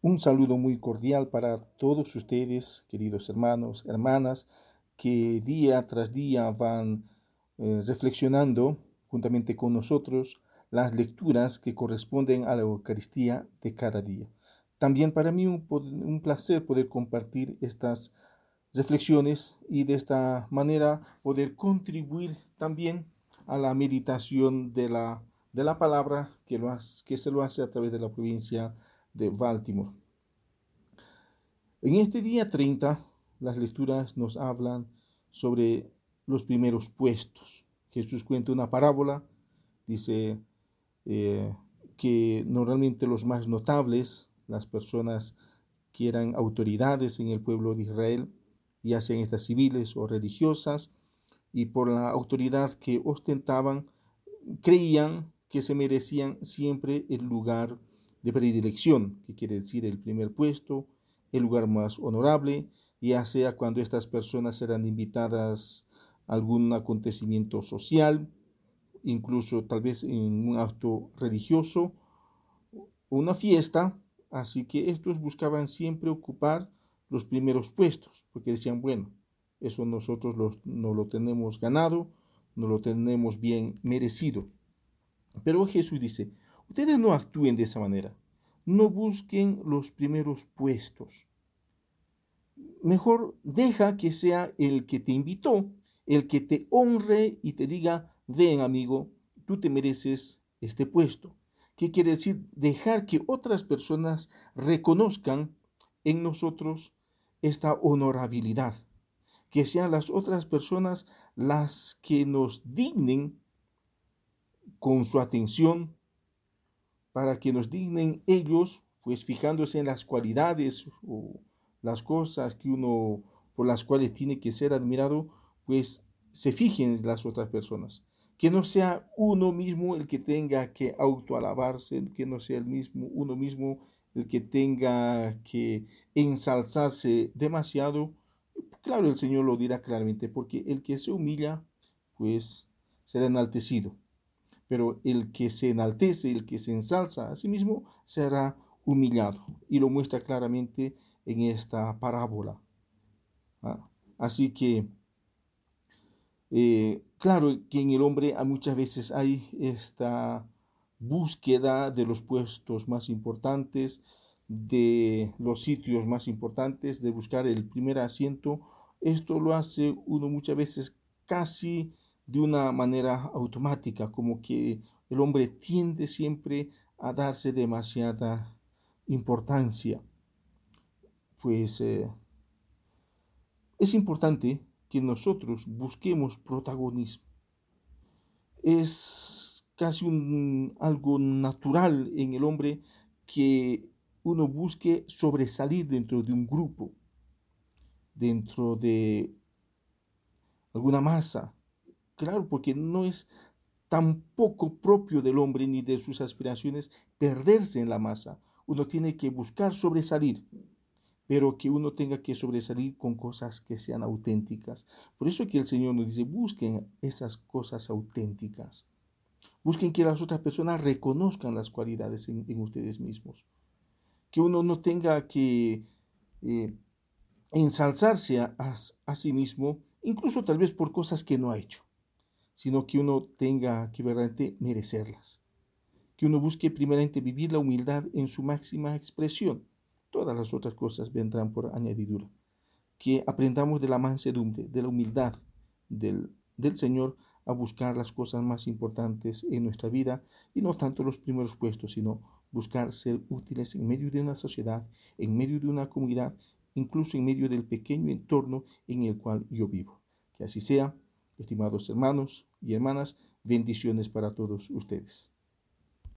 Un saludo muy cordial para todos ustedes, queridos hermanos, hermanas, que día tras día van eh, reflexionando juntamente con nosotros las lecturas que corresponden a la Eucaristía de cada día. También para mí un, placer poder compartir estas reflexiones y de esta manera poder contribuir también a la meditación de la, de la palabra que, lo que se lo hace a través de la provincia de Baltimore. En este día 30, las lecturas nos hablan sobre los primeros puestos. Jesús cuenta una parábola, dice eh, que normalmente los más notables, las personas que eran autoridades en el pueblo de Israel, ya sean estas civiles o religiosas, y por la autoridad que ostentaban, creían que se merecían siempre el lugar de predilección, que quiere decir el primer puesto, el lugar más honorable, ya sea cuando estas personas eran invitadas a algún acontecimiento social, incluso tal vez en un acto religioso, una fiesta, así que estos buscaban siempre ocupar los primeros puestos, porque decían, bueno, eso nosotros no lo tenemos ganado, no lo tenemos bien merecido. Pero Jesús dice, ustedes no actúen de esa manera, no busquen los primeros puestos. Mejor deja que sea el que te invitó, el que te honre y te diga, ven amigo, tú te mereces este puesto. ¿Qué quiere decir? Dejar que otras personas reconozcan en nosotros esta honorabilidad. Que sean las otras personas las que nos dignen con su atención, para que nos dignen ellos, pues fijándose en las cualidades o las cosas que uno por las cuales tiene que ser admirado, pues se fijen en las otras personas. Que no sea uno mismo el que tenga que autoalabarse, que no sea el mismo, uno mismo el que tenga que ensalzarse demasiado, claro, el Señor lo dirá claramente, porque el que se humilla, pues será enaltecido. Pero el que se enaltece, el que se ensalza a sí mismo, será humillado. Y lo muestra claramente en esta parábola. ¿ah? Así que, eh, claro que en el hombre muchas veces hay esta búsqueda de los puestos más importantes, de los sitios más importantes, de buscar el primer asiento. Esto lo hace uno muchas veces casi de una manera automática, como que el hombre tiende siempre a darse demasiada importancia. Pues eh, es importante que nosotros busquemos protagonismo. Es casi algo natural en el hombre que uno busque sobresalir dentro de un grupo, dentro de alguna masa. Claro, porque no es tampoco propio del hombre ni de sus aspiraciones perderse en la masa. Uno tiene que buscar sobresalir, pero que uno tenga que sobresalir con cosas que sean auténticas. Por eso que el Señor nos dice, busquen esas cosas auténticas. Busquen que las otras personas reconozcan las cualidades en, ustedes mismos. Que uno no tenga que eh, ensalzarse a, sí mismo, incluso tal vez por cosas que no ha hecho, sino que uno tenga que verdaderamente merecerlas. Que uno busque primeramente vivir la humildad en su máxima expresión. Todas las otras cosas vendrán por añadidura. Que aprendamos de la mansedumbre, de la humildad del, del Señor a buscar las cosas más importantes en nuestra vida y no tanto los primeros puestos, sino buscar ser útiles en medio de una sociedad, en medio de una comunidad, incluso en medio del pequeño entorno en el cual yo vivo. Que así sea, estimados hermanos y hermanas, bendiciones para todos ustedes.